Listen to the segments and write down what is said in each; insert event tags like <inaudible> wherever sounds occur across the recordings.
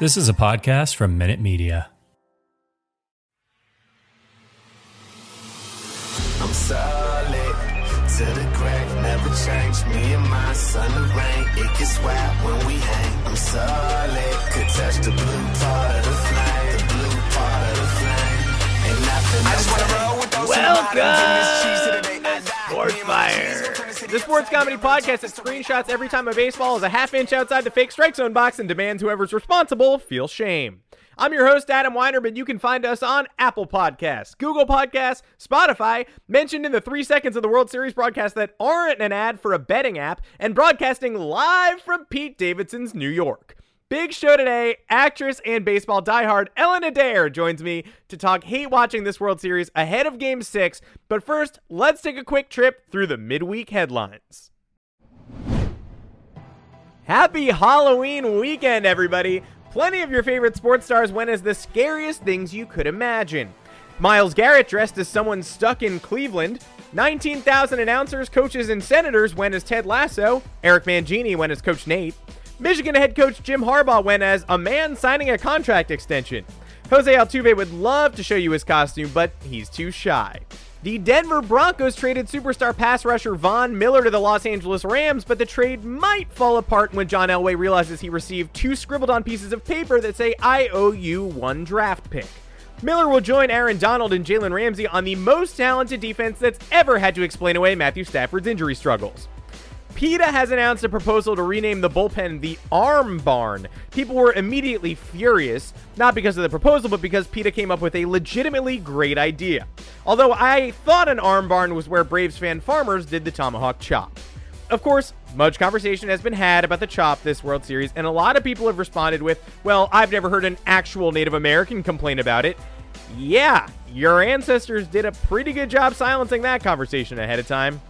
This is a podcast from Minute Media. I'm solid to the crack, never change. Me and my son, the rain, it gets wild when we hang. I'm solid, could touch the blue part of the flame, the blue part of the flame. Ain't nothing I just wanna roll with those Welcome, Sports Fire. The sports comedy podcast that screenshots every time a baseball is a half inch outside the fake strike zone box and demands whoever's responsible feel shame. I'm your host, Adam Weinrib, but you can find us on Apple Podcasts, Google Podcasts, Spotify, mentioned in the three seconds of the World Series broadcast that aren't an ad for a betting app, and broadcasting live from Pete Davidson's New York. Big show today. Actress and baseball diehard Ellen Adair joins me to talk hate watching this World Series ahead of Game 6. But first, let's take a quick trip through the midweek headlines. Happy Halloween weekend, everybody! Plenty of your favorite sports stars went as the scariest things you could imagine. Myles Garrett dressed as someone stuck in Cleveland. 19,000 announcers, coaches, and senators went as Ted Lasso. Eric Mangini went as Coach Nate. Michigan head coach Jim Harbaugh went as a man signing a contract extension. Jose Altuve would love to show you his costume, but he's too shy. The Denver Broncos traded superstar pass rusher Von Miller to the Los Angeles Rams, but the trade might fall apart when John Elway realizes he received two scribbled on pieces of paper that say, I owe you one draft pick. Miller will join Aaron Donald and Jalen Ramsey on the most talented defense that's ever had to explain away Matthew Stafford's injury struggles. PETA has announced a proposal to rename the bullpen the Arm Barn. People were immediately furious, not because of the proposal, but because PETA came up with a legitimately great idea. Although I thought an Arm Barn was where Braves fan farmers did the tomahawk chop. Of course, much conversation has been had about the chop this World Series, and a lot of people have responded with, well, I've never heard an actual Native American complain about it. Yeah, your ancestors did a pretty good job silencing that conversation ahead of time.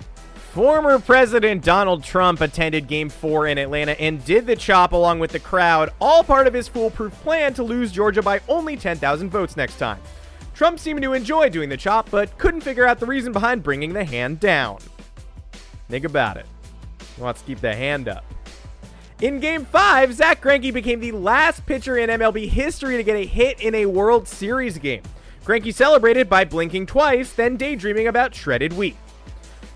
Former President Donald Trump attended Game 4 in Atlanta and did the chop along with the crowd, all part of his foolproof plan to lose Georgia by only 10,000 votes next time. Trump seemed to enjoy doing the chop, but couldn't figure out the reason behind bringing the hand down. Think about it. He wants to keep the hand up. In Game 5, Zack Greinke became the last pitcher in MLB history to get a hit in a World Series game. Greinke celebrated by blinking twice, then daydreaming about shredded wheat.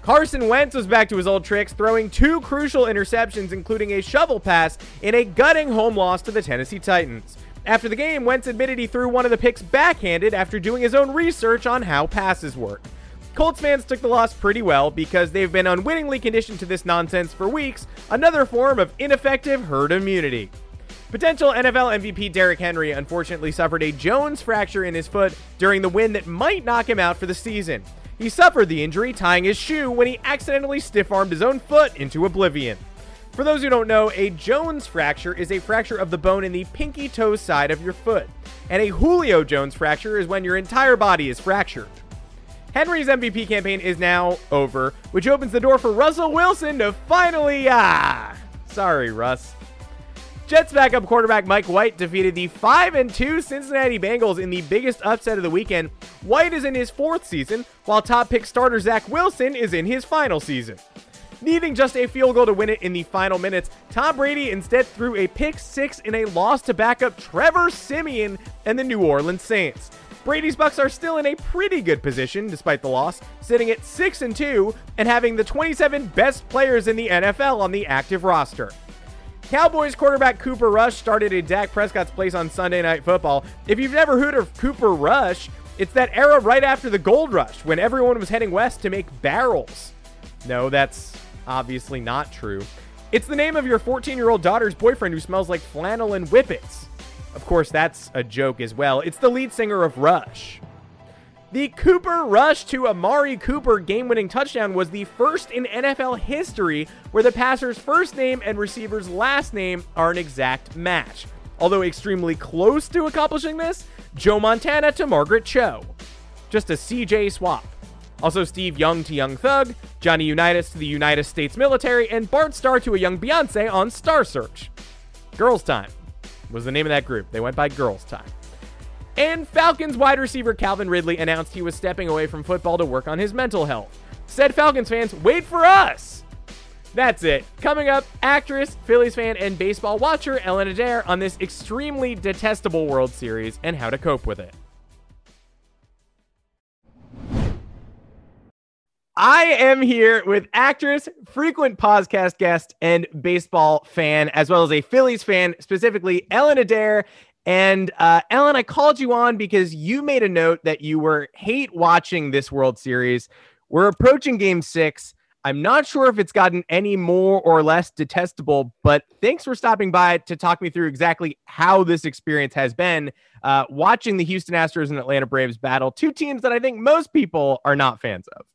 Carson Wentz was back to his old tricks, throwing two crucial interceptions, including a shovel pass in a gutting home loss to the Tennessee Titans. After the game, Wentz admitted he threw one of the picks backhanded after doing his own research on how passes work. Colts fans took the loss pretty well because they've been unwittingly conditioned to this nonsense for weeks, another form of ineffective herd immunity. Potential NFL MVP Derrick Henry unfortunately suffered a Jones fracture in his foot during the win that might knock him out for the season. He suffered the injury tying his shoe when he accidentally stiff armed his own foot into oblivion. For those who don't know, a Jones fracture is a fracture of the bone in the pinky toe side of your foot, and a Julio Jones fracture is when your entire body is fractured. Henry's MVP campaign is now over, which opens the door for Russell Wilson to finally ah. Sorry, Russ. Jets backup quarterback Mike White defeated the 5 and 2 Cincinnati Bengals in the biggest upset of the weekend. White is in his fourth season, while top pick starter Zach Wilson is in his final season. Needing just a field goal to win it in the final minutes, Tom Brady instead threw a pick six in a loss to backup Trevor Siemian and the New Orleans Saints. Brady's Bucks are still in a pretty good position despite the loss, sitting at 6 and 2 and having the 27 best players in the NFL on the active roster. Cowboys quarterback Cooper Rush started in Dak Prescott's place on Sunday Night Football. If you've never heard of Cooper Rush, it's that era right after the gold rush when everyone was heading west to make barrels. No, that's obviously not true. It's the name of your 14 year old daughter's boyfriend who smells like flannel and whippets. Of course, that's a joke as well. It's the lead singer of Rush. The Cooper rush to Amari Cooper game winning touchdown was the first in NFL history where the passer's first name and receiver's last name are an exact match. although extremely close to accomplishing this, Joe Montana to Margaret Cho. Just a CJ swap. Also, Steve Young to Young Thug, Johnny Unitas to the United States military, and Bart Starr to a young Beyonce on Star Search. Girls Tyme was the name of that group. They went by Girls Tyme. And Falcons wide receiver Calvin Ridley announced he was stepping away from football to work on his mental health. Said Falcons fans, wait for us! That's it. Coming up, actress, Phillies fan, and baseball watcher Ellen Adair on this extremely detestable World Series and how to cope with it. I am here with actress, frequent podcast guest, and baseball fan, as well as a Phillies fan, specifically Ellen Adair. And uh, Ellen, I called you on because you made a note that you were hate watching this World Series. We're approaching game six. I'm not sure if it's gotten any more or less detestable, but thanks for stopping by to talk me through exactly how this experience has been uh, watching the Houston Astros and Atlanta Braves battle, two teams that I think most people are not fans of.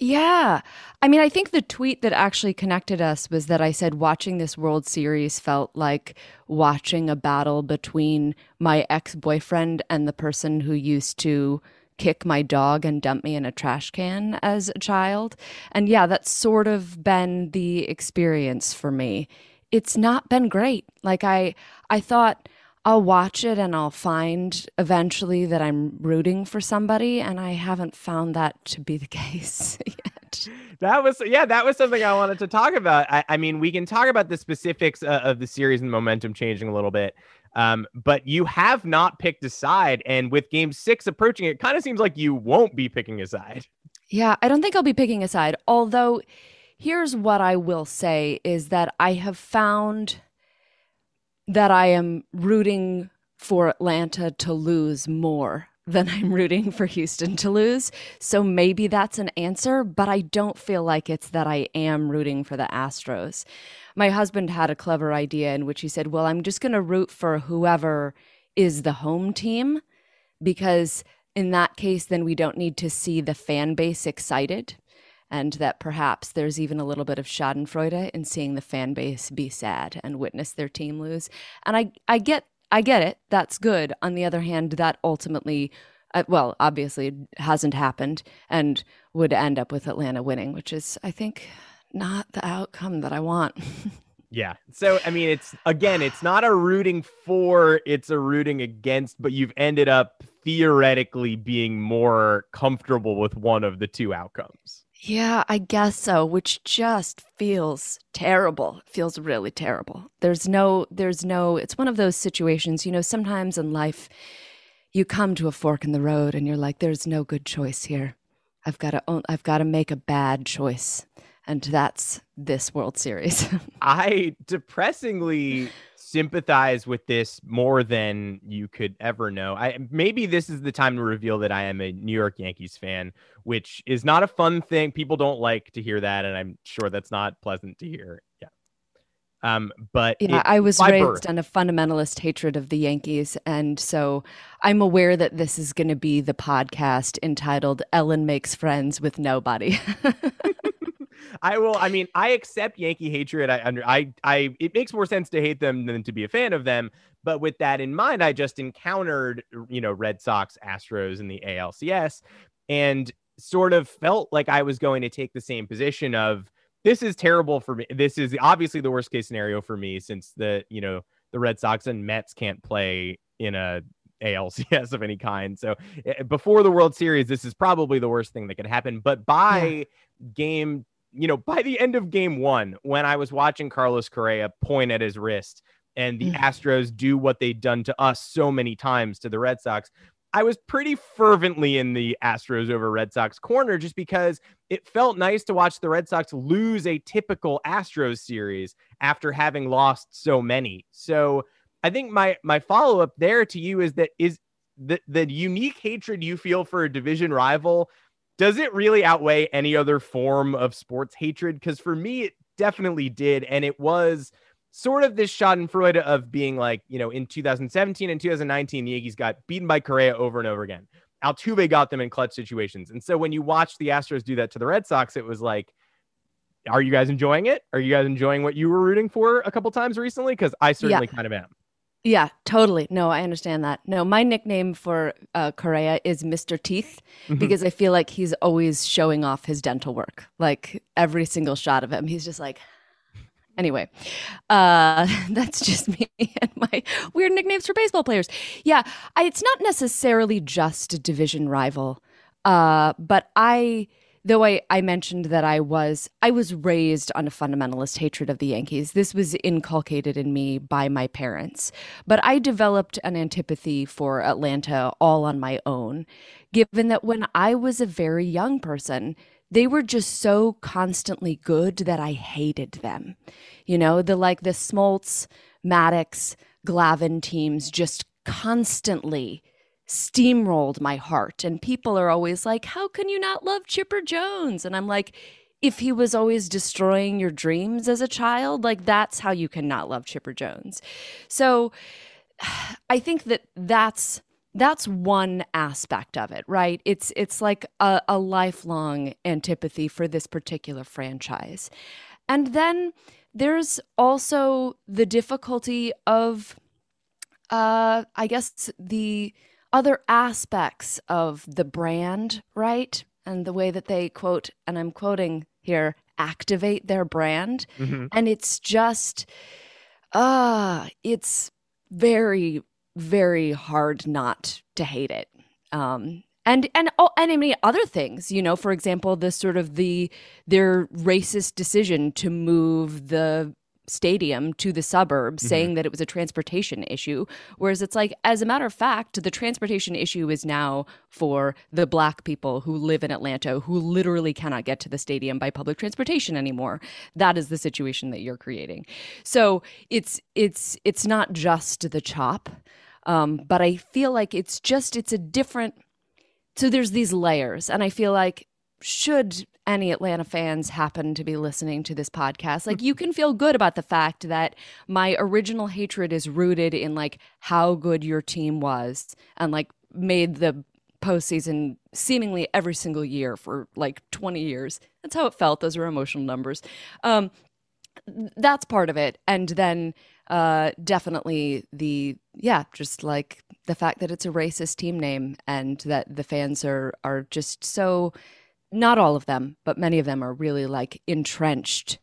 Yeah. I mean, I think the tweet that actually connected us was that I said watching this World Series felt like watching a battle between my ex boyfriend and the person who used to kick my dog and dump me in a trash can as a child. And yeah, that's sort of been the experience for me. It's not been great. Like I I thought I'll watch it and I'll find eventually that I'm rooting for somebody, and I haven't found that to be the <laughs> case yet. That was yeah, that was something I wanted to talk about. I, I mean, we can talk about the specifics uh, of the series and momentum changing a little bit. Um, but you have not picked a side, and with Game Six approaching, it kind of seems like you won't be picking a side. Yeah, I don't think I'll be picking a side. Although, here's what I will say: is that I have found that I am rooting for Atlanta to lose more than <laughs> I'm rooting for Houston to lose. So maybe that's an answer, but I don't feel like it's that I am rooting for the Astros. My husband had a clever idea in which he said, Well, I'm just going to root for whoever is the home team because in that case, then we don't need to see the fan base excited and that perhaps there's even a little bit of Schadenfreude in seeing the fan base be sad and witness their team lose. And I, I get, I get it. That's good. On the other hand, that ultimately, uh, well, obviously hasn't happened and would end up with Atlanta winning, which is, I think, not the outcome that I want. <laughs> Yeah. So, I mean, it's again, it's not a rooting for, it's a rooting against, but you've ended up theoretically being more comfortable with one of the two outcomes. Yeah, I guess so, which just feels terrible. Feels really terrible. There's no there's no it's one of those situations, you know, sometimes in life you come to a fork in the road and you're like there's no good choice here. I've got to I've got to make a bad choice. And that's this World Series. <laughs> I depressingly sympathize with this more than you could ever know. I maybe this is the time to reveal that I am a New York Yankees fan, which is not a fun thing. People don't like to hear that, and I'm sure that's not pleasant to hear. Yeah. Um, but yeah, it, I was raised birth, on a fundamentalist hatred of the Yankees, and so I'm aware that this is going to be the podcast entitled "Ellen Makes Friends with Nobody." <laughs> I will. I mean, I accept Yankee hatred. I under. I. I. It makes more sense to hate them than to be a fan of them. But with that in mind, I just encountered, you know, Red Sox, Astros in the ALCS, and sort of felt like I was going to take the same position of this is terrible for me. This is obviously the worst case scenario for me since the you know the Red Sox and Mets can't play in a ALCS <laughs> of any kind. So eh, before the World Series, this is probably the worst thing that could happen. But by yeah. game you know, by the end of game one, when I was watching Carlos Correa point at his wrist and the mm. Astros do what they'd done to us so many times to the Red Sox, I was pretty fervently in the Astros over Red Sox corner just because it felt nice to watch the Red Sox lose a typical Astros series after having lost so many. So I think my my follow up there to you is that is the the unique hatred you feel for a division rival does it really outweigh any other form of sports hatred? Because for me, it definitely did. And it was sort of this schadenfreude of being like, you know, in 2017 and 2019, the Yankees got beaten by Correa over and over again. Altuve got them in clutch situations. And so when you watch the Astros do that to the Red Sox, it was like, are you guys enjoying it? Are you guys enjoying what you were rooting for a couple times recently? Because I certainly yeah. kind of am. Yeah, totally. No, I understand that. No, my nickname for uh, Correa is Mr. Teeth because I feel like he's always showing off his dental work. Like every single shot of him, he's just like. Anyway, uh, <laughs> that's just me <laughs> and my weird nicknames for baseball players. Yeah, I, it's not necessarily just a division rival, uh, but I though I, I mentioned that I was I was raised on a fundamentalist hatred of the Yankees. This was inculcated in me by my parents. But I developed an antipathy for Atlanta all on my own, given that when I was a very young person, they were just so constantly good that I hated them. You know, the like the Smoltz, Maddux, Glavine teams just constantly steamrolled my heart. And people are always like, How can you not love Chipper Jones? And I'm like, if he was always destroying your dreams as a child, like that's how you cannot love Chipper Jones. So <sighs> I think that that's that's one aspect of it, right? It's it's like a, a lifelong antipathy for this particular franchise. And then there's also the difficulty of uh I guess the other aspects of the brand, right? And the way that they quote, and I'm quoting here, activate their brand. Mm-hmm. And it's just, ah, uh, it's very, very hard not to hate it. Um, and and oh, and many other things, you know, for example, the sort of the their racist decision to move the stadium to the suburbs mm-hmm. saying that it was a transportation issue whereas it's like as a matter of fact the transportation issue is now for the black people who live in Atlanta who literally cannot get to the stadium by public transportation anymore that is the situation that you're creating so it's it's it's not just the chop um, but I feel like it's just it's a different so there's these layers and I feel like should any Atlanta fans happen to be listening to this podcast, like you can feel good about the fact that my original hatred is rooted in like how good your team was and like made the postseason seemingly every single year for like 20 years. That's how it felt. Those are emotional numbers. Um, that's part of it. And then uh, definitely the, yeah, just like the fact that it's a racist team name and that the fans are, are just so not all of them, but many of them are really like entrenched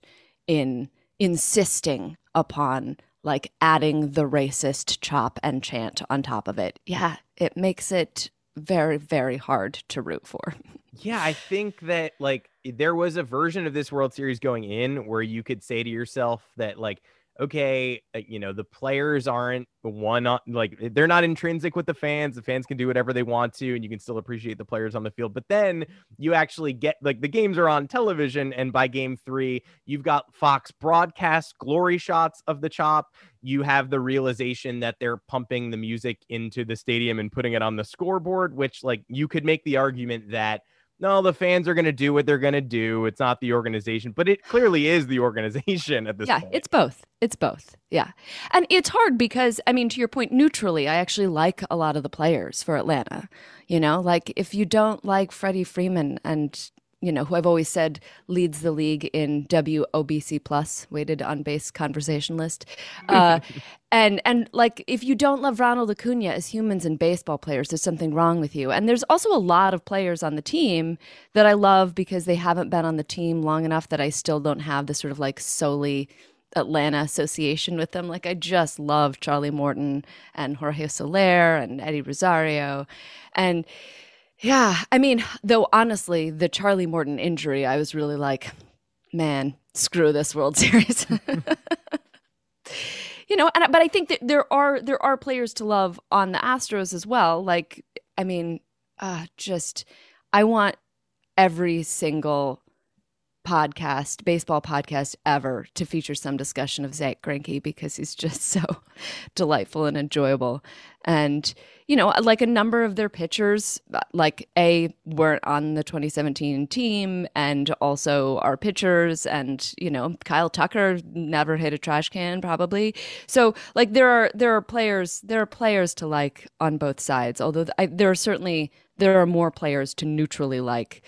in insisting upon like adding the racist chop and chant on top of it. Yeah, it makes it very, very hard to root for. <laughs> Yeah, I think that like there was a version of this World Series going in where you could say to yourself that like okay, uh, you know, the players aren't one on like they're not intrinsic with the fans. The fans can do whatever they want to, and you can still appreciate the players on the field. But then you actually get like the games are on television, and by game three, you've got Fox broadcast glory shots of the chop. You have the realization that they're pumping the music into the stadium and putting it on the scoreboard, which like you could make the argument that no, the fans are going to do what they're going to do. It's not the organization, but it clearly is the organization at this yeah, point. it's both. It's both. Yeah. And it's hard because, I mean, to your point, neutrally, I actually like a lot of the players for Atlanta. You know, like if you don't like Freddie Freeman and you know, who I've always said leads the league in WOBC plus weighted on base conversation list. <laughs> Uh, and and like if you don't love Ronald Acuna as humans and baseball players, there's something wrong with you. And there's also a lot of players on the team that I love because they haven't been on the team long enough that I still don't have the sort of like solely Atlanta association with them. Like I just love Charlie Morton and Jorge Soler and Eddie Rosario. And yeah, I mean, though honestly, the Charlie Morton injury, I was really like, man, screw this World <laughs> Series. you know, and but I think that there are there are players to love on the Astros as well. Like, I mean, uh, just I want every single podcast, baseball podcast ever to feature some discussion of Zack Greinke because he's just <laughs> so delightful and enjoyable. And you know, like a number of their pitchers, like A, weren't on the 2017 team, and also our pitchers, and you know, Kyle Tucker never hit a trash can, probably. So, like, there are there are players there are players to like on both sides. Although I, there are certainly there are more players to neutrally like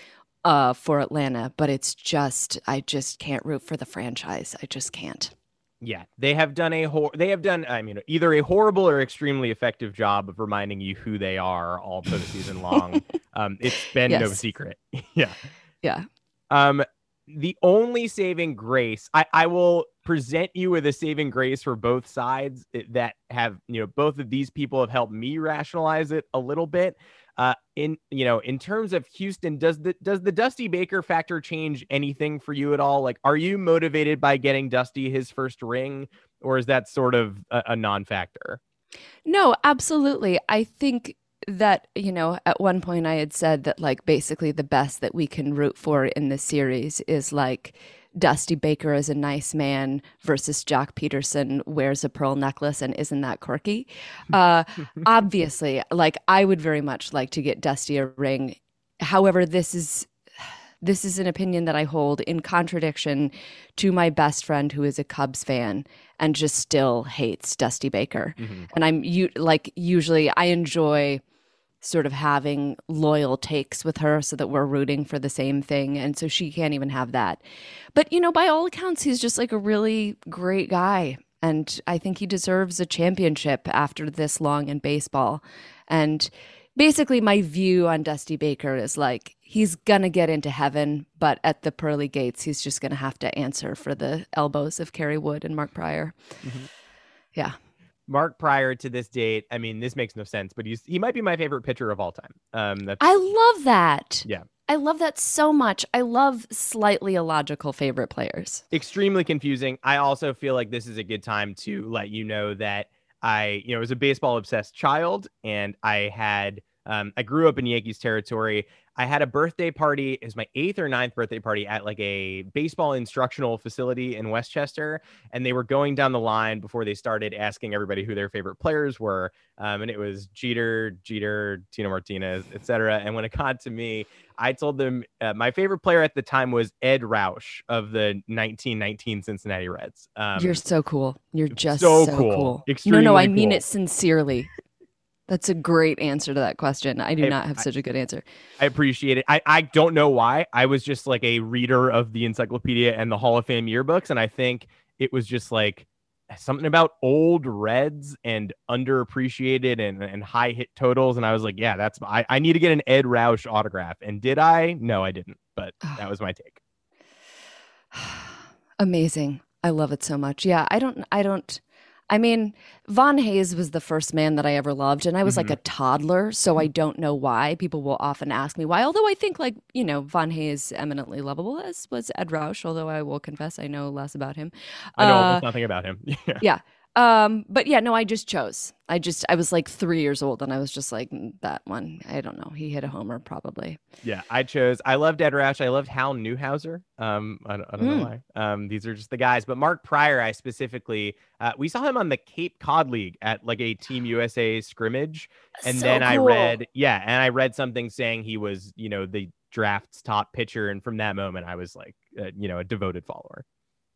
uh, for Atlanta, but it's just I just can't root for the franchise. I just can't. Yeah, they have done a hor- they have done I mean either a horrible or extremely effective job of reminding you who they are all postseason <laughs> long. um, it's been no secret. <laughs> yeah. Yeah. Um, the only saving grace, I, I will present you with a saving grace for both sides that have, you know, both of these people have helped me rationalize it a little bit. Uh, in you know, in terms of Houston, does the does the Dusty Baker factor change anything for you at all? Like, are you motivated by getting Dusty his first ring, or is that sort of a, a non-factor? No, absolutely. I think that, you know, at one point I had said that, like, basically the best that we can root for in this series is like Dusty Baker is a nice man versus Joc Pederson wears a pearl necklace and isn't that quirky. <laughs> Uh, obviously, like, I would very much like to get Dusty a ring. However, this is. This is an opinion that I hold in contradiction to my best friend who is a Cubs fan and just still hates Dusty Baker. And I'm you like usually I enjoy sort of having loyal takes with her so that we're rooting for the same thing and so she can't even have that. But you know, by all accounts he's just like a really great guy and I think he deserves a championship after this long in baseball. And basically my view on Dusty Baker is like he's gonna get into heaven, but at the pearly gates he's just gonna have to answer for the elbows of Kerry Wood and Mark Prior. Mm-hmm. Yeah. Mark Prior to this date, I mean, this makes no sense, but he's he might be my favorite pitcher of all time. Um, that's I love that. Yeah. I love that so much. I love slightly illogical favorite players. extremely confusing. I also feel like this is a good time to let you know that I, you know, was a baseball obsessed child and I had, um, I grew up in Yankees territory. I had a birthday party. It was my eighth or ninth birthday party at like a baseball instructional facility in Westchester. And they were going down the line before they started asking everybody who their favorite players were. Um, and it was Jeter, Jeter, Tino Martinez, etc. And when it got to me, I told them uh, my favorite player at the time was Edd Roush of the 1919 Cincinnati Reds. Um, You're so cool. You're just so so, cool. cool. No, no, I mean it sincerely. That's a great answer to that question. I do I- not have I- such a good answer. I appreciate it. I, I don't know why. I was just like a reader of the encyclopedia and the Hall of Fame yearbooks. And I think it was just like something about old Reds and underappreciated and, and high hit totals. And I was like, yeah, that's, I, I need to get an Edd Roush autograph. And did I? No, I didn't. But that was my take. <sighs> Amazing. I love it so much. Yeah, I don't I don't I mean, Von Hayes was the first man that I ever loved, and I was like a toddler, so I don't know why. People will often ask me why, although I think, like, you know, Von Hayes eminently lovable, as was Edd Roush, although I will confess I know less about him. I know Uh, almost nothing about him. <laughs> yeah. yeah. Um, but yeah, no, I just chose. I just I was like three years old and I was just like "Mm, that one. I don't know. He hit a homer probably. Yeah, I chose. I loved Edd Roush. I loved Hal Newhouser. Um, I, don't- I don't know Mm. why. Um, these are just the guys. But Mark Prior, I specifically, uh, we saw him on the Cape Cod League at like a Team USA scrimmage, and So then I read, yeah, and I read something saying he was, you know, the draft's top pitcher, and from that moment, I was like, uh, you know, a devoted follower.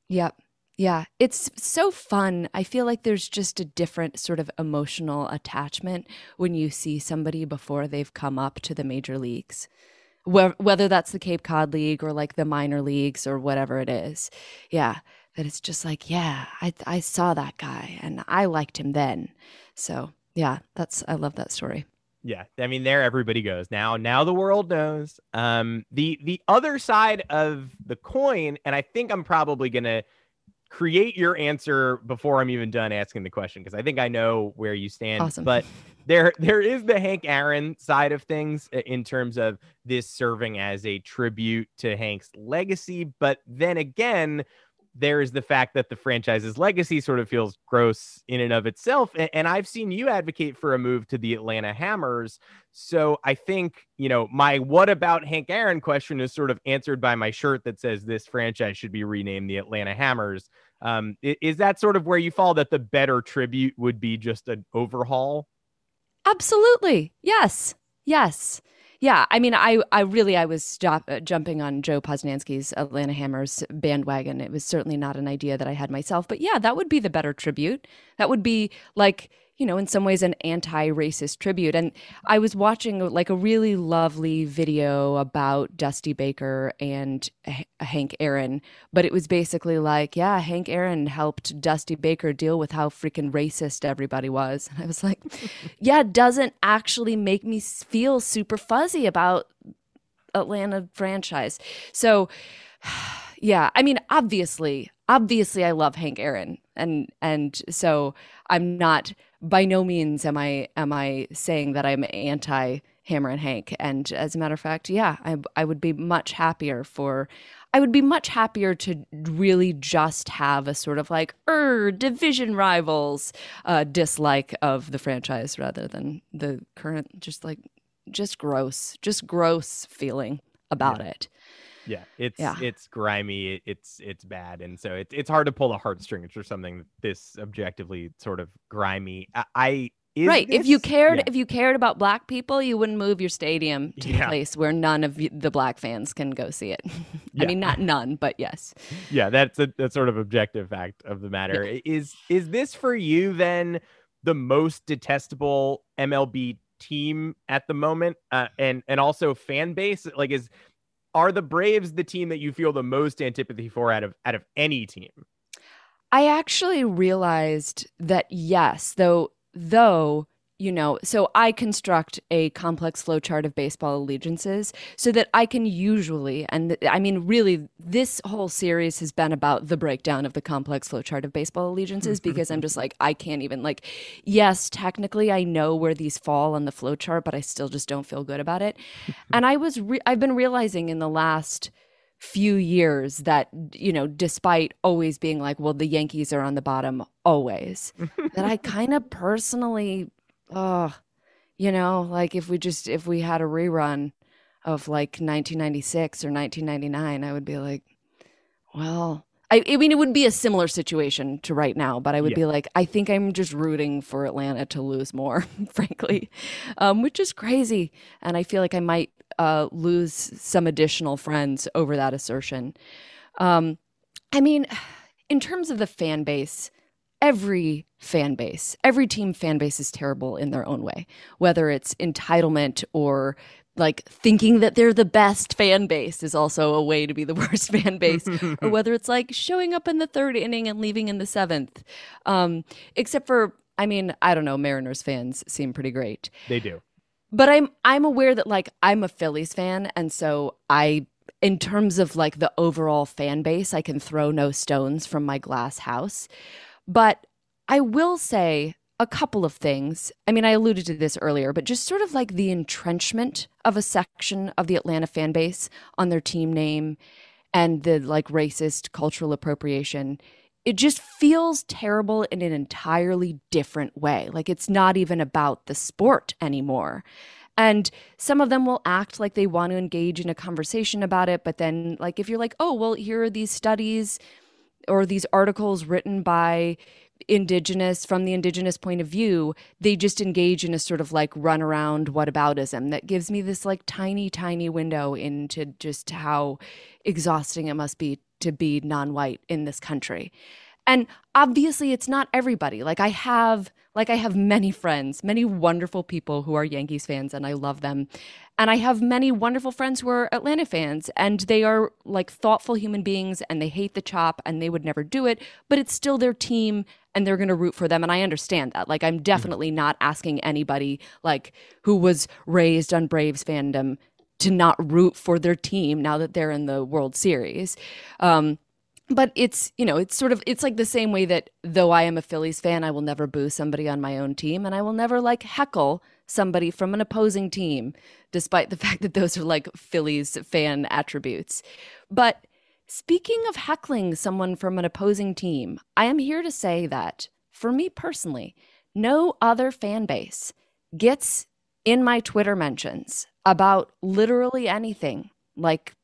Yep. Yeah, it's so fun. I feel like there's just a different sort of emotional attachment when you see somebody before they've come up to the major leagues. Whe- Whether that's the Cape Cod League or like the minor leagues or whatever it is. Yeah, that it's just like, yeah, I I saw that guy and I liked him then. So, yeah, that's I love that story. Yeah, I mean, there everybody goes now. Now the world knows. Um, the the other side of the coin, and I think I'm probably gonna create your answer before I'm even done asking the question because I think I know where you stand. Awesome. But there there is the Hank Aaron side of things in terms of this serving as a tribute to Hank's legacy. But then again, there is the fact that the franchise's legacy sort of feels gross in and of itself. And, and I've seen you advocate for a move to the Atlanta Hammers. So I think, you know, my what about Hank Aaron question is sort of answered by my shirt that says this franchise should be renamed the Atlanta Hammers. Um, is that sort of where you fall that the better tribute would be just an overhaul? Absolutely. Yes. Yes. Yeah, I mean, I, I really, I was stop, uh, jumping on Joe Posnanski's Atlanta Hammers bandwagon. It was certainly not an idea that I had myself, but yeah, that would be the better tribute. That would be like you know, in some ways an anti-racist tribute. And I was watching like a really lovely video about Dusty Baker and H- Hank Aaron, but it was basically like, yeah, Hank Aaron helped Dusty Baker deal with how freaking racist everybody was. And I was like, <laughs> yeah, it doesn't actually make me feel super fuzzy about Atlanta franchise. So, <sighs> yeah, I mean, obviously, obviously, I love Hank Aaron, and and so I'm not by no means am I am I saying that I'm anti Hammer and Hank. And as a matter of fact, yeah, I I would be much happier for I would be much happier to really just have a sort of like er division rivals uh, dislike of the franchise rather than the current just like just gross, just gross feeling about Yeah. it. Yeah, it's Yeah. it's grimy, it's it's bad, and so it's it's hard to pull the heartstrings for something this objectively sort of grimy. I, I right. If you cared, yeah. if you cared about black people, you wouldn't move your stadium to the Yeah. place where none of the black fans can go see it. <laughs> I mean, not none, but yes. yeah, that's a that's sort of objective fact of the matter. Is is this for you then the most detestable MLB team at the moment, uh, and and also fan base? Like, is are the Braves the team that you feel the most antipathy for out of out of any team? I actually realized that yes, though though you know, so I construct a complex flowchart of baseball allegiances so that I can usually, and I mean, really, this whole series has been about the breakdown of the complex flowchart of baseball allegiances <laughs> because I'm just like, I can't even, like, yes, technically I know where these fall on the flowchart, but I still just don't feel good about it. <laughs> and I was, re- I've been realizing in the last, few years that you know despite always being like well the yankees are on the bottom always <laughs> that i kind of personally oh you know like if we just if we had a rerun of like 1996 or 1999 i would be like well I, I mean, it would be a similar situation to right now, but I would Yeah. be like, I think I'm just rooting for Atlanta to lose more, <laughs> frankly, um, which is crazy. And I feel like I might uh, lose some additional friends over that assertion. Um, I mean, <sighs> in terms of the fan base, every fan base, every team fan base is terrible in their own way, whether it's entitlement or like thinking that they're the best fan base is also a way to be the <laughs> worst fan base, or <laughs> whether it's like showing up in the third inning and leaving in the seventh. Um, except for, I mean, I don't know, Mariners fans seem pretty great They do. but i'm i'm aware that like i'm a phillies fan and so i in terms of like the overall fan base i can throw no stones from my glass house but i will say a couple of things i mean i alluded to this earlier but just sort of like the entrenchment of a section of the atlanta fan base on their team name and the like racist cultural appropriation it just feels terrible in an entirely different way. Like it's not even about the sport anymore. And some of them will act like they want to engage in a conversation about it, but then, like, if you're like, oh, well, here are these studies or these articles written by indigenous from the indigenous point of view they just engage in a sort of like run around whataboutism that gives me this like tiny tiny window into just how exhausting it must be to be non-white in this country and obviously it's not everybody. Like i have like i have many friends many wonderful people who are yankees fans and i love them. And i have many wonderful friends who are atlanta fans and they are like thoughtful human beings and they hate the chop and they would never do it but it's still their team and they're going to root for them and i understand that. Like i'm definitely not asking anybody like who was raised on braves fandom to not root for their team now that they're in the world series. Um but it's you know it's sort of it's like the same way that though i am a phillies fan i will never boo somebody on my own team and i will never like heckle somebody from an opposing team despite the <laughs> fact that those are like phillies fan attributes. But speaking of heckling someone from an opposing team i am here to say that for me personally no other fan base gets in my twitter mentions about literally anything like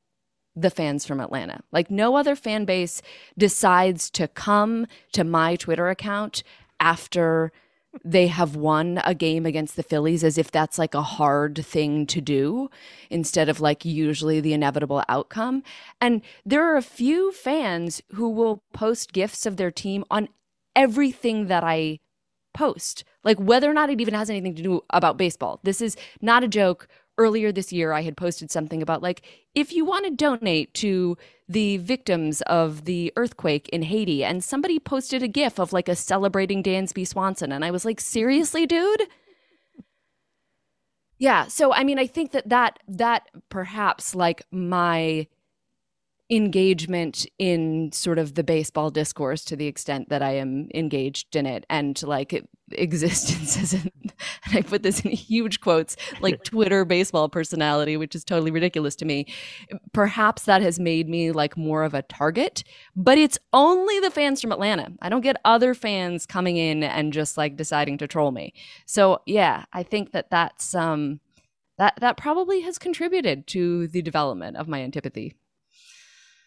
the fans from Atlanta. Like no other fan base decides to come to my Twitter account after they have won a game against the Phillies as if that's like a hard thing to do instead of like usually the inevitable outcome. And there are a few fans who will post gifts of their team on everything that I post. Like whether or not it even has anything to do about baseball. This is not a joke. Earlier this year, I had posted something about like, if you want to donate to the victims of the earthquake in Haiti, and somebody posted a gif of like a celebrating Dansby Swanson. And I was like, seriously, dude? Yeah. So, I mean, I think that that, that perhaps like my engagement in sort of the baseball discourse to the extent that I am engaged in it and like existence <laughs> as an, and I put this in huge quotes like Twitter baseball personality, which is totally ridiculous to me. Perhaps that has made me like more of a target, but it's only the fans from Atlanta. I don't get other fans coming in and just like deciding to troll me. So yeah, I think that that's um that that probably has contributed to the development of my antipathy.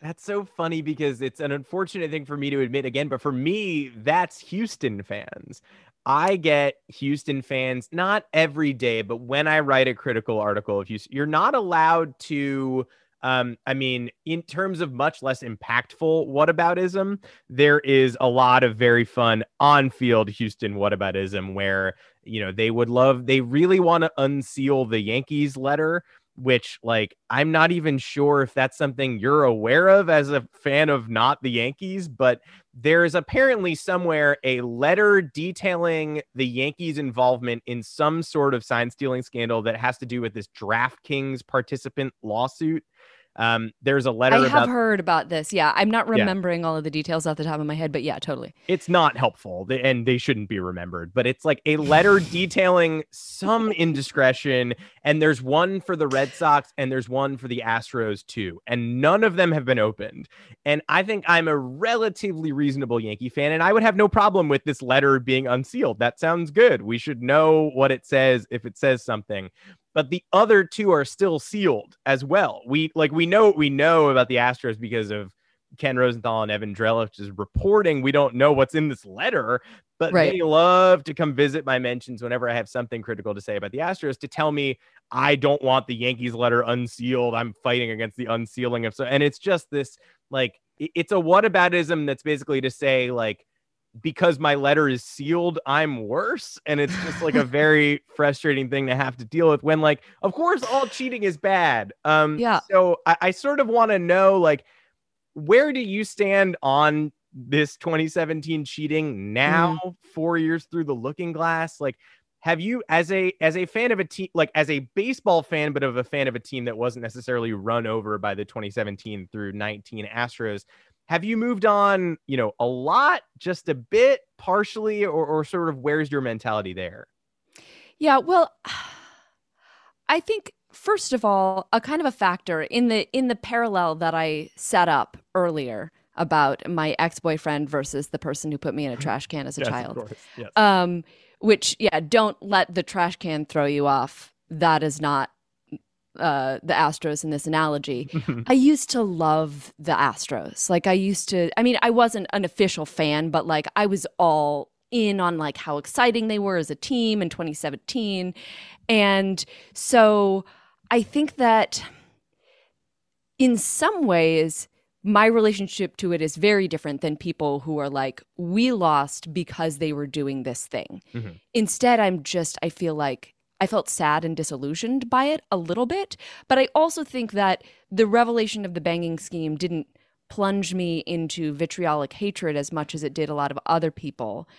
That's so funny because it's an unfortunate thing for me to admit again, but for me, that's Houston fans. I get Houston fans not every day, but when I write a critical article of Houston, you're not allowed to. Um, I mean, in terms of much less impactful whataboutism, there is a lot of very fun on-field Houston whataboutism where you know they would love, they really want to unseal the Yankees letter, which like I'm not even sure if that's something you're aware of as a fan of not the Yankees, but there's apparently somewhere a letter detailing the Yankees' involvement in some sort of sign stealing scandal that has to do with this DraftKings participant lawsuit. Um, there's a letter. I have heard about this. Yeah, I'm not remembering yeah. all of the details off the top of my head, but yeah, totally. It's not helpful, and they shouldn't be remembered. But it's like a letter detailing some indiscretion, and there's one for the Red Sox, and there's one for the Astros too, and none of them have been opened. And I think I'm a relatively reasonable Yankee fan, and I would have no problem with this letter being unsealed. That sounds good. We should know what it says if it says something but the other two are still sealed as well. We like we know what we know about the Astros because of Ken Rosenthal and Evan Drellich's reporting. We don't know what's in this letter, but right. they love to come visit my mentions whenever I have something critical to say about the Astros to tell me I don't want the Yankees letter unsealed. I'm fighting against the unsealing of so, and it's just this like it's a whataboutism that's basically to say like because my letter is sealed, I'm worse. And it's just like a <laughs> very frustrating thing to have to deal with when, like, of course, all cheating is bad. Um, yeah. So I, I sort of want to know, like, where do you stand on this 2017 cheating now, mm. four years through the looking glass? Like, have you as a as a fan of a team like as a baseball fan but of a fan of a team that wasn't necessarily run over by the 2017 through 19 Astros have you moved on, you know, a lot, just a bit, partially, or, or sort of where's your mentality there? Yeah, well, <sighs> I think first of all, a kind of a factor in the in the parallel that I set up earlier about my ex-boyfriend versus the person who put me in a <laughs> trash can as a yes, child. Yes. Um, which yeah, don't let the trash can throw you off. That is not uh, the Astros in this analogy, <laughs> I used to love the Astros. Like I used to, I mean, I wasn't an official fan, but like I was all in on like how exciting they were as a team in 2017. And so I think that in some ways, my relationship to it is very different than people who are like, we lost because they were doing this thing. Mm-hmm. Instead, I'm just, I feel like I felt sad and disillusioned by it a little bit. But I also think that the revelation of the banging scheme didn't plunge me into vitriolic hatred as much as it did a lot of other people.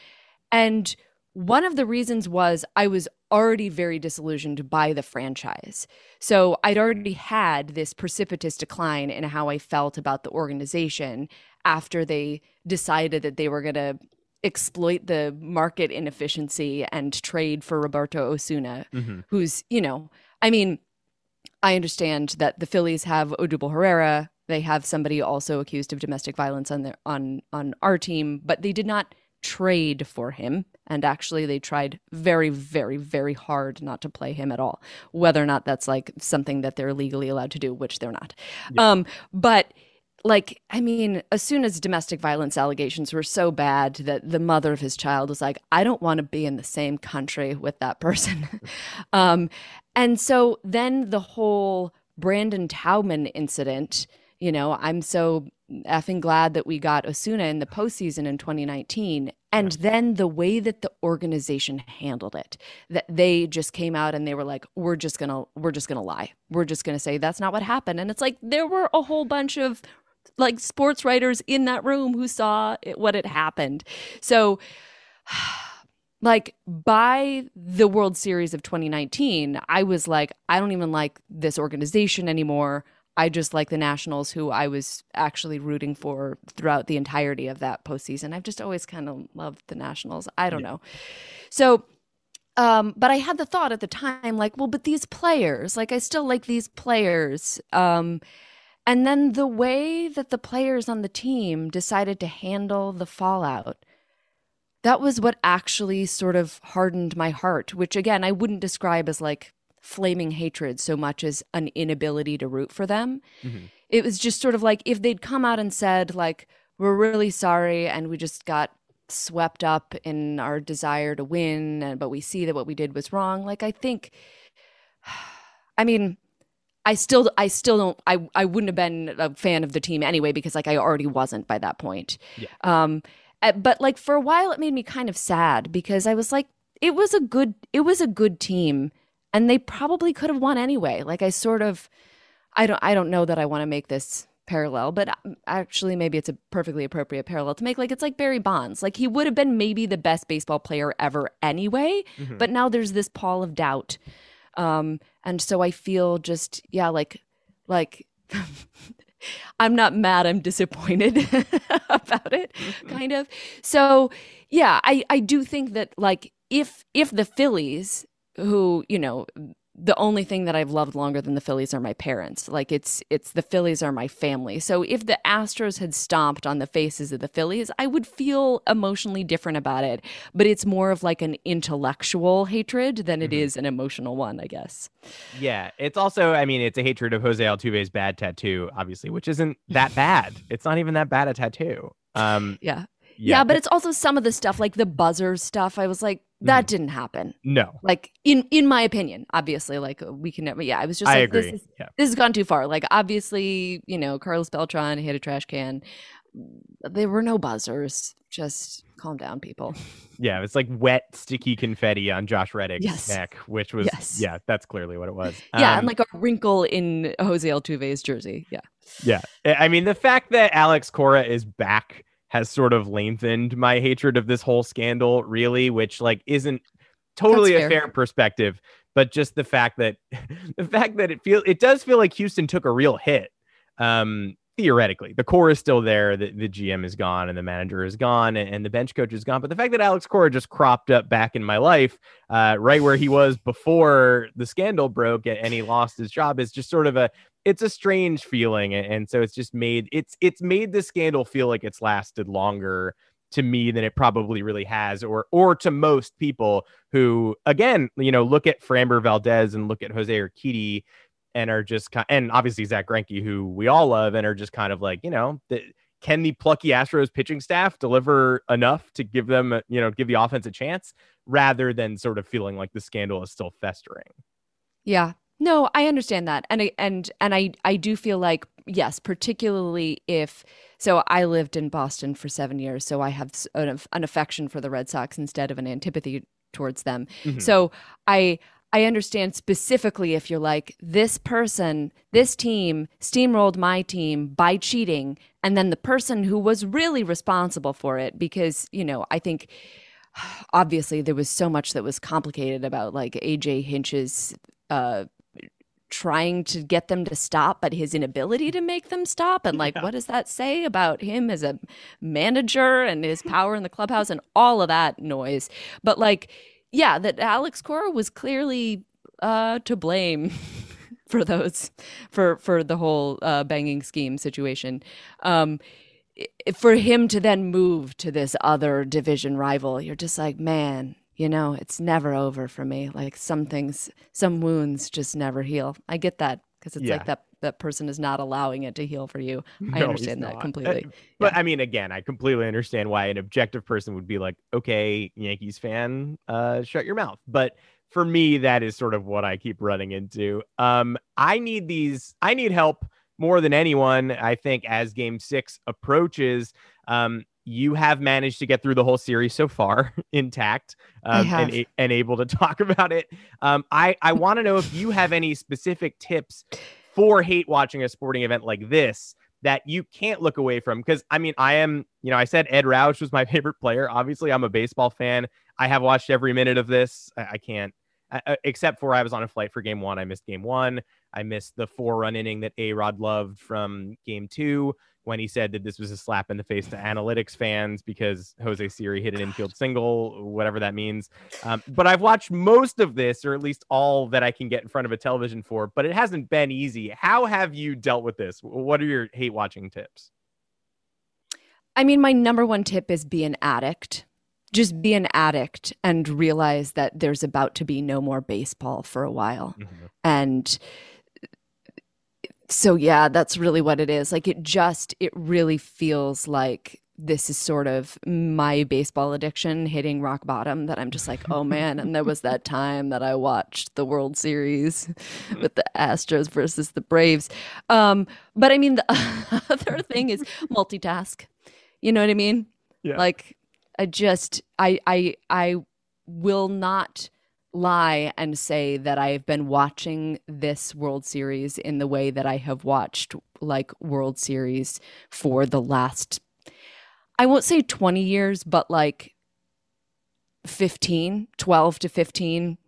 And one of the reasons was I was already very disillusioned by the franchise. So I'd already had this precipitous decline in how I felt about the organization after they decided that they were going to exploit the market inefficiency and trade for Roberto Osuna, mm-hmm. who's, you know, I mean, I understand that the Phillies have Odubel Herrera. They have somebody also accused of domestic violence on their on on our team, but they did not trade for him. And actually, they tried very, very, very hard not to play him at all. Whether or not that's like something that they're legally allowed to do, which they're not. Yeah. Um, but like i mean as soon as domestic violence allegations were so bad that the mother of his child was like i don't want to be in the same country with that person <laughs> um, and so then the whole brandon taubman incident you know i'm so effing glad that we got osuna in the postseason in 2019 And then the way that the organization handled it, that they just came out and they were like, "We're just gonna, we're just gonna lie. We're just gonna say that's not what happened." And it's like there were a whole bunch of like sports writers in that room who saw it, what had happened. So, <sighs> like by the World Series of 2019, I was like, I don't even like this organization anymore. I just like the Nationals, who I was actually rooting for throughout the entirety of that postseason. I've just always kind of loved the Nationals. I don't yeah. know. So, um, but I had the thought at the time, like, well, but these players, like, I still like these players. Um, and then the way that the players on the team decided to handle the fallout, that was what actually sort of hardened my heart, which again, I wouldn't describe as like flaming hatred so much as an inability to root for them. Mm-hmm. It was just sort of like if they'd come out and said, like, we're really sorry and we just got swept up in our desire to win, but we see that what we did was wrong. Like, I think, <sighs> I mean, I still, I still don't, I, I wouldn't have been a fan of the team anyway because like I already wasn't by that point. Yeah. Um, eh, but like for a while, it made me kind of sad because I was like, it was a good, it was a good team and they probably could have won anyway. Like I sort of I don't I don't know that I want to make this parallel, but um, actually maybe it's a perfectly appropriate parallel to make. Like it's like Barry Bonds. Like he would have been maybe the best baseball player ever anyway, mm-hmm. but now there's this pall of doubt. Um and so I feel just yeah, like like <laughs> I'm not mad, I'm disappointed <laughs> about it mm-hmm. kind of. So, yeah, I I do think that like if if the Phillies who, you know, the only thing that I've loved longer than the Phillies are my parents. Like it's it's the Phillies are my family. So if the Astros had stomped on the faces of the Phillies, I would feel emotionally different about it. But it's more of like an intellectual hatred than it mm-hmm. is an emotional one, I guess. Yeah, it's also I mean it's a hatred of Jose Altuve's bad tattoo, obviously, which isn't that bad. it's not even that bad a tattoo. Um, <laughs> yeah. Yeah. yeah, but it's also some of the stuff like the buzzer stuff. I was like, that mm. didn't happen. No. Like in in my opinion, obviously, like we can never. Yeah, I was just. I like, agree. This, is, yeah. this has gone too far. Like obviously, you know, Carlos Beltran hit a trash can. There were no buzzers. Just calm down, people. <laughs> Yeah, it's like wet, sticky confetti on Josh Reddick's yes. neck, which was yes. yeah, that's clearly what it was. Yeah, um, and like a wrinkle in Jose Altuve's jersey. Yeah. Yeah, I mean the fact that Alex Cora is back has sort of lengthened my hatred of this whole scandal, really, which like isn't totally fair. a fair perspective, but just the fact that <laughs> the fact that it feel it does feel like Houston took a real hit. Um, theoretically, the core is still there, the, the GM is gone, and the manager is gone, and, and, the bench coach is gone. But the fact that Alex Cora just cropped up back in my life, uh, right where he was before the scandal broke and he lost his job, is just sort of a it's a strange feeling and so it's just made it's it's made the scandal feel like it's lasted longer to me than it probably really has or or to most people who again you know look at Framber Valdez and look at Jose Urquidy and are just kind and obviously Zack Greinke who we all love and are just kind of like you know the, can the plucky Astros pitching staff deliver enough to give them you know give the offense a chance rather than sort of feeling like the scandal is still festering? Yeah no, I understand that. And I and and I I do feel like yes, particularly if so I lived in Boston for 7 years, so I have an, an affection for the Red Sox instead of an antipathy towards them. Mm-hmm. So I I understand specifically if you're like, this person, this team steamrolled my team by cheating. And then the person who was really responsible for it, because, you know, I think <sighs> obviously there was so much that was complicated about like AJ Hinch's uh, trying to get them to stop, but his inability to make them stop. And like, yeah. what does that say about him as a manager and his power in the clubhouse and all of that noise? But like, yeah, that Alex Cora was clearly uh, to blame. <laughs> for those for for the whole uh, banging scheme situation um, for him to then move to this other division rival you're just like man you know, it's never over for me. Like some things, some wounds just never heal. I get that because it's yeah. like that that person is not allowing it to heal for you. <laughs> I no, understand that completely. <laughs> But yeah. I mean, again, I completely understand why an objective person would be like, okay, Yankees fan, uh, shut your mouth. But for me, that is sort of what I keep running into. Um, I need these, I need help more than anyone, I think, as game six approaches. Um, you have managed to get through the whole series so far <laughs> intact um, and, and able to <laughs> talk about it. Um, I, I want to know if you have any specific tips for hate watching a sporting event like this that you can't look away from. Because I mean, I am, you know, I said Edd Roush was my <laughs> favorite player. Obviously, I'm a baseball fan. I have watched every minute of this. I, I can't, uh, except for I was on a flight for game one. I missed game one. I missed the four run inning that A Rod loved from game two when he said that this was a slap in the face to analytics fans because Jose Siri hit an infield single, whatever that means. Um, but I've watched most of this, or at least all that I can get in front of a television for, but it hasn't been easy. How have you dealt with this? What are your hate watching tips? I mean, my number one tip is be an addict. Just be an addict and realize that there's about to be no more baseball for a while. Mm-hmm. And so yeah, that's really what it is. Like it just it really feels like this is sort of my baseball addiction hitting rock bottom that I'm just like, oh man. And there was that <laughs> time that I watched the World Series with the Astros versus the Braves. Um, but I mean, the <laughs> other thing is multitask. You know what I mean? Yeah. Like, I just, I, I, I will not lie and say that I've been watching this World Series in the way that I have watched like World Series for the last I won't say 20 years, but like 15, 12 to 15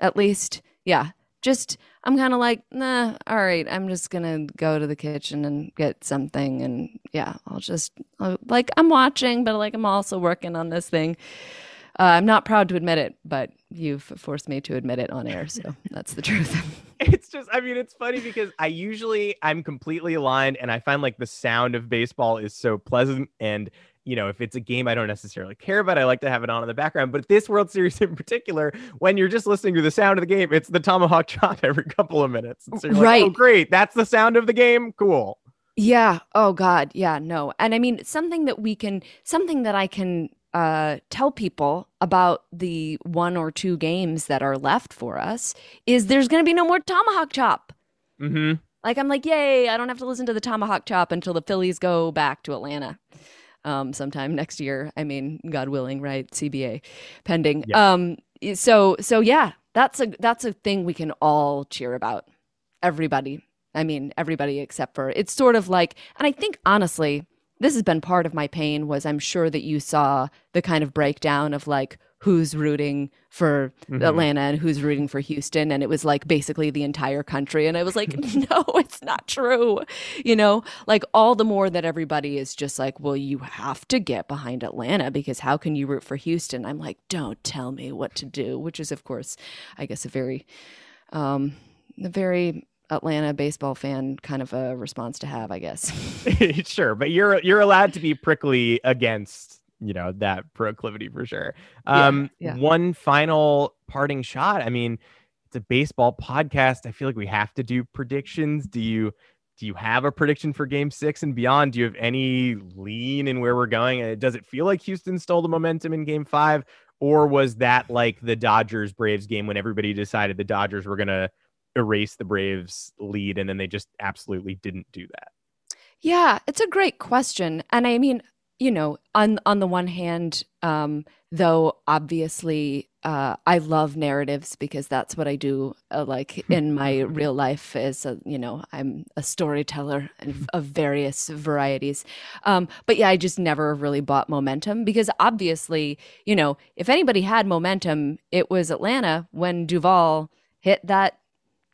at least. Yeah. Just I'm kind of like, nah, all right, I'm just going to go to the kitchen and get something and yeah, I'll just I'll, like I'm watching, but like I'm also working on this thing. Uh, I'm not proud to admit it, but you've forced me to admit it on air, so <laughs> that's the truth. it's just, I mean, it's funny because I usually I'm completely aligned, and I find like the sound of baseball is so pleasant, and you know, if it's a game I don't necessarily care about, I like to have it on in the background. But this World Series in particular, when you're just listening to the sound of the game, it's the tomahawk <laughs> chop every couple of minutes. So you're right. Like, oh, great. That's the sound of the game. Cool. Yeah. Oh God. Yeah. No. And I mean, something that we can, something that I can uh, tell people about the one or two games that are left for us is there's going to be no more tomahawk chop. Mm-hmm. Like I'm like, yay! I don't have to listen to the tomahawk chop until the Phillies go back to Atlanta um, sometime next year. I mean, God willing, right? CBA pending. Yeah. Um, so so yeah, that's a that's a thing we can all cheer about. Everybody. I mean, everybody except for it's sort of like, and I think honestly, this has been part of my pain was I'm sure that you saw the kind of breakdown of like who's rooting for mm-hmm. Atlanta and who's rooting for Houston. And it was like basically the entire country. And I was like <laughs> <laughs> no it's not true. You know like all the more that everybody is just like well you have to get behind Atlanta because how can you root for Houston? I'm like don't tell me what to do which is of course I guess a very um a very Atlanta baseball fan kind of a response to have, I guess. <laughs> sure, but you're you're allowed to be prickly against you know that proclivity for sure. Um, yeah, yeah. One final parting shot. I mean, it's a baseball podcast. I feel like we have to do predictions. Do you? Do you have a prediction for game six and beyond? Do you have any lean in where we're going? Uh, does it feel like Houston stole the momentum in game five? Or was that like the Dodgers Braves game when everybody decided the Dodgers were going to erase the Braves lead and then they just absolutely didn't do that? Yeah, it's a great question. And I mean, you know, on on the one hand, um, though obviously uh, I love narratives because that's what I do. Uh, like <laughs> in my real life, is a, you know I'm a storyteller <laughs> of various varieties. Um, but yeah, I just never really bought momentum because obviously, you know, if anybody had momentum, it was Atlanta when Duvall hit that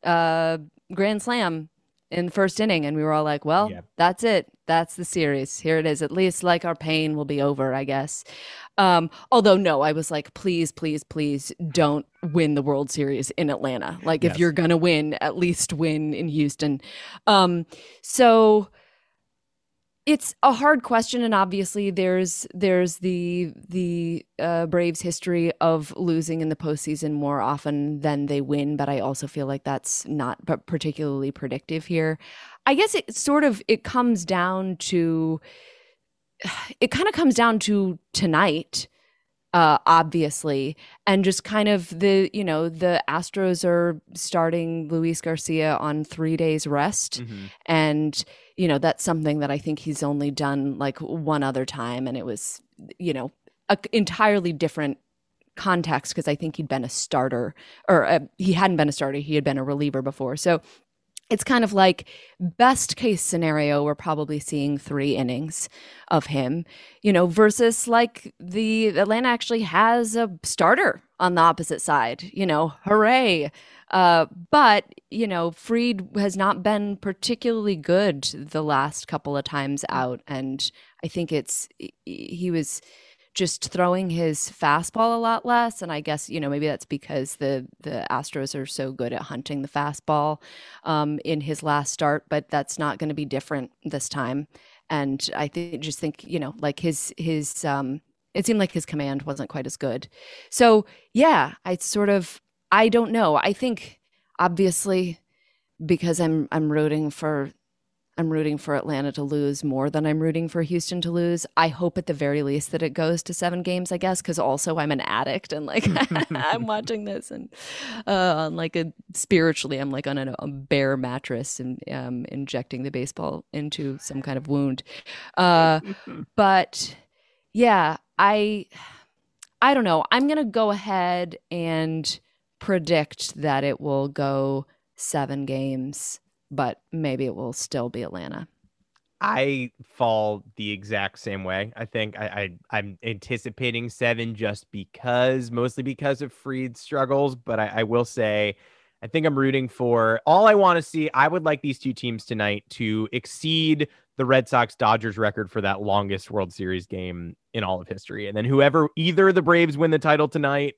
uh, grand slam in the first inning, and we were all like, "Well, yeah. that's it. That's the series. Here it is. At least like our pain will be over, I guess." Um, although no, I was like, "Please, please, please, don't win the World Series in Atlanta. Like, yes. if you're gonna win, at least win in Houston." Um, so it's a hard question and obviously there's there's the the uh, braves history of losing in the postseason more often than they win but i also feel like that's not particularly predictive here. I guess it sort of it comes down to <sighs> it kind of comes down to tonight uh, obviously, and just kind of the you know the Astros are starting Luis Garcia on three days rest, Mm-hmm. and you know that's something that I think he's only done like one other time, and it was you know a entirely different context because I think he'd been a starter or uh, he hadn't been a starter, he had been a reliever before, so it's kind of like best case scenario we're probably seeing three innings of him you know versus like the atlanta actually has a starter on the opposite side you know hooray. Uh, but you know Fried has not been particularly good the last couple of times out and i think it's he was just throwing his fastball a lot less. And i guess you know maybe that's because the the astros are so good at hunting the fastball um, in his last start but that's not going to be different this time. And i think just think you know like his his um it seemed like his command wasn't quite as good. So yeah i sort of i don't know. I think obviously because i'm i'm rooting for I'm rooting for Atlanta to lose more than I'm rooting for Houston to lose. I hope at the very least that it goes to seven games, I guess, because also I'm an addict and like <laughs> I'm watching this and uh, on like a spiritually, I'm like on a, a bare mattress and um, injecting the baseball into some kind of wound. Uh, <laughs> but yeah, I I don't know. I'm gonna go ahead and predict that it will go seven games but maybe it will still be Atlanta. I fall the exact same way. I think I, I am anticipating seven just because, mostly because of Fried's struggles. But I, I will say, I think I'm rooting for all I want to see. I would like these two teams tonight to exceed the Red Sox Dodgers record for that longest World Series game in all of history. And then whoever either the Braves win the title tonight,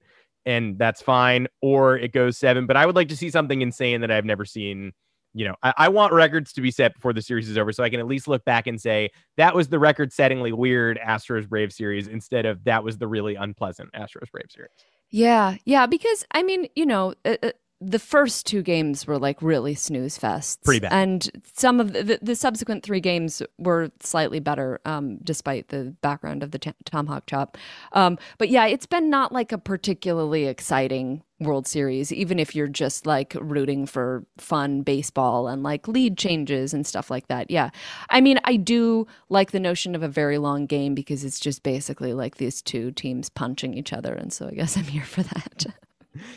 and that's fine, or it goes seven. But I would like to see something insane that I've never seen you know, I, I, want records to be set before the series is over so I can at least look back and say that was the record settingly weird Astros Brave series instead of that was the really unpleasant Astros Brave series. Yeah. Yeah. Because, I mean, you know, uh, uh, the first two games were like really snooze fests. Pretty bad. And some of the, the, the subsequent three games were slightly better, um, despite the background of the t- Tomahawk chop. Um, but yeah, it's been not like a particularly exciting World Series, even if you're just like rooting for fun baseball and like lead changes and stuff like that. Yeah. I mean, I do like the notion of a very long game because it's just basically like these two teams punching each other. And so I guess I'm here for that. <laughs>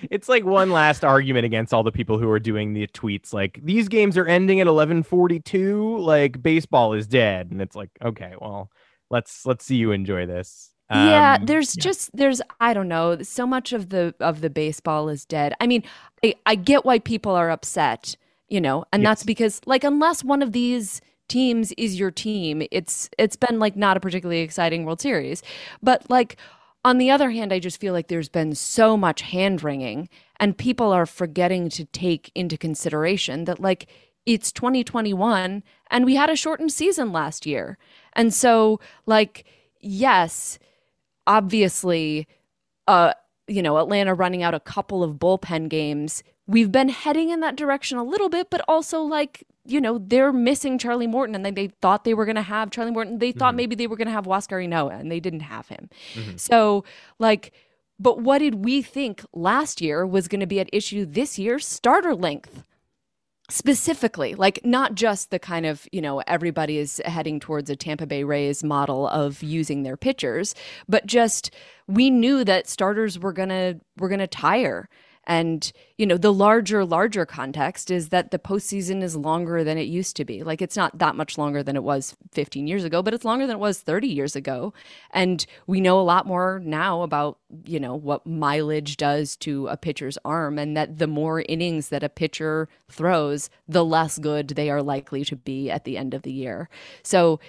it's like one last argument against all the people who are doing the tweets like these games are ending at 11:42 like baseball is dead and it's like okay well let's let's see you enjoy this um, yeah there's yeah. just there's i don't know so much of the of the baseball is dead i mean i, I get why people are upset you know and yes. that's because like unless one of these teams is your team it's it's been like not a particularly exciting world series but like on the other hand, I just feel like there's been so much hand wringing, and people are forgetting to take into consideration that, like, it's 2021 and we had a shortened season last year. And so, like, yes, obviously, uh, you know, Atlanta running out a couple of bullpen games. We've been heading in that direction a little bit, but also like you know, they're missing Charlie Morton and they, they thought they were going to have Charlie Morton. They thought mm-hmm. maybe they were going to have Huascar Ynoa and they didn't have him. Mm-hmm. So, like, but what did we think last year was going to be at issue this year? Starter length specifically like not just the kind of you know everybody is heading towards a tampa bay rays model of using their pitchers but just we knew that starters were gonna were gonna tire and, you know, the larger, larger context is that the postseason is longer than it used to be. Like, it's not that much longer than it was 15 years ago, but it's longer than it was 30 years ago. And we know a lot more now about, you know, what mileage does to a pitcher's arm, and that the more innings that a pitcher throws, the less good they are likely to be at the end of the year. So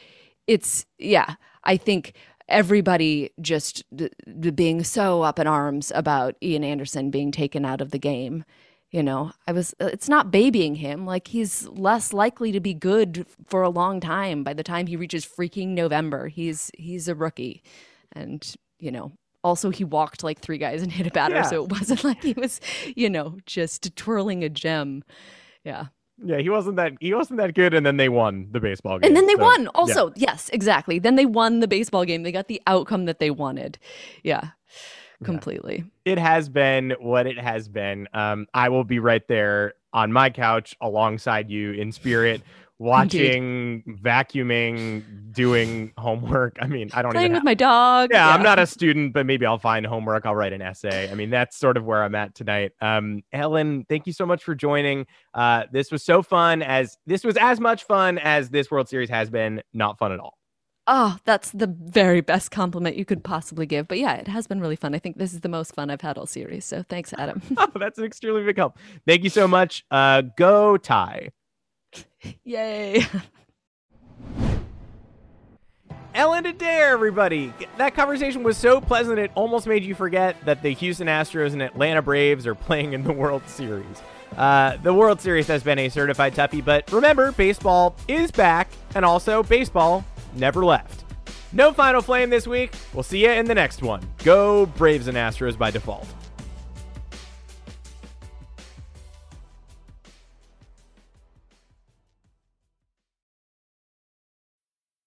it's, yeah, I think everybody just d- d- being so up in arms about Ian Anderson being taken out of the game. You know, I was, uh, it's not babying him. Like, he's less likely to be good for a long time by the time he reaches freaking November. He's, he's a rookie. And, you know, also he walked like three guys and hit a batter. Yeah. So it wasn't <laughs> like he was, you know, just twirling a gem. Yeah. Yeah, he wasn't that he wasn't that good, and then they won the baseball game. And then they so, won. yeah. Also, yes, exactly. Then they won the baseball game. They got the outcome that they wanted. Yeah, completely. it has been what it has been. Um, I will be right there on my couch alongside you in spirit, watching, vacuuming, doing homework. I mean, I don't Playing even. with have- my dog. yeah, I'm not a student, but maybe I'll find homework. I'll write an essay. I mean, that's sort of where I'm at tonight. Um, Ellen, thank you so much for joining. Uh, this was so fun. As this was as much fun as this World Series has been. Not fun at all. Oh, that's the very best compliment you could possibly give. But yeah, it has been really fun. I think this is the most fun I've had all series. So thanks, Adam. Oh, <laughs> that's an extremely big help. Thank you so much. Uh, go tie. Yay. <laughs> Ellen Adair, everybody. That conversation was so pleasant it almost made you forget that the Houston Astros and Atlanta Braves are playing in the World Series. Uh, the World Series has been a certified toughie, but remember, baseball is back, and also baseball never left. No final flame this week. We'll see you in the next one. Go Braves and Astros by default.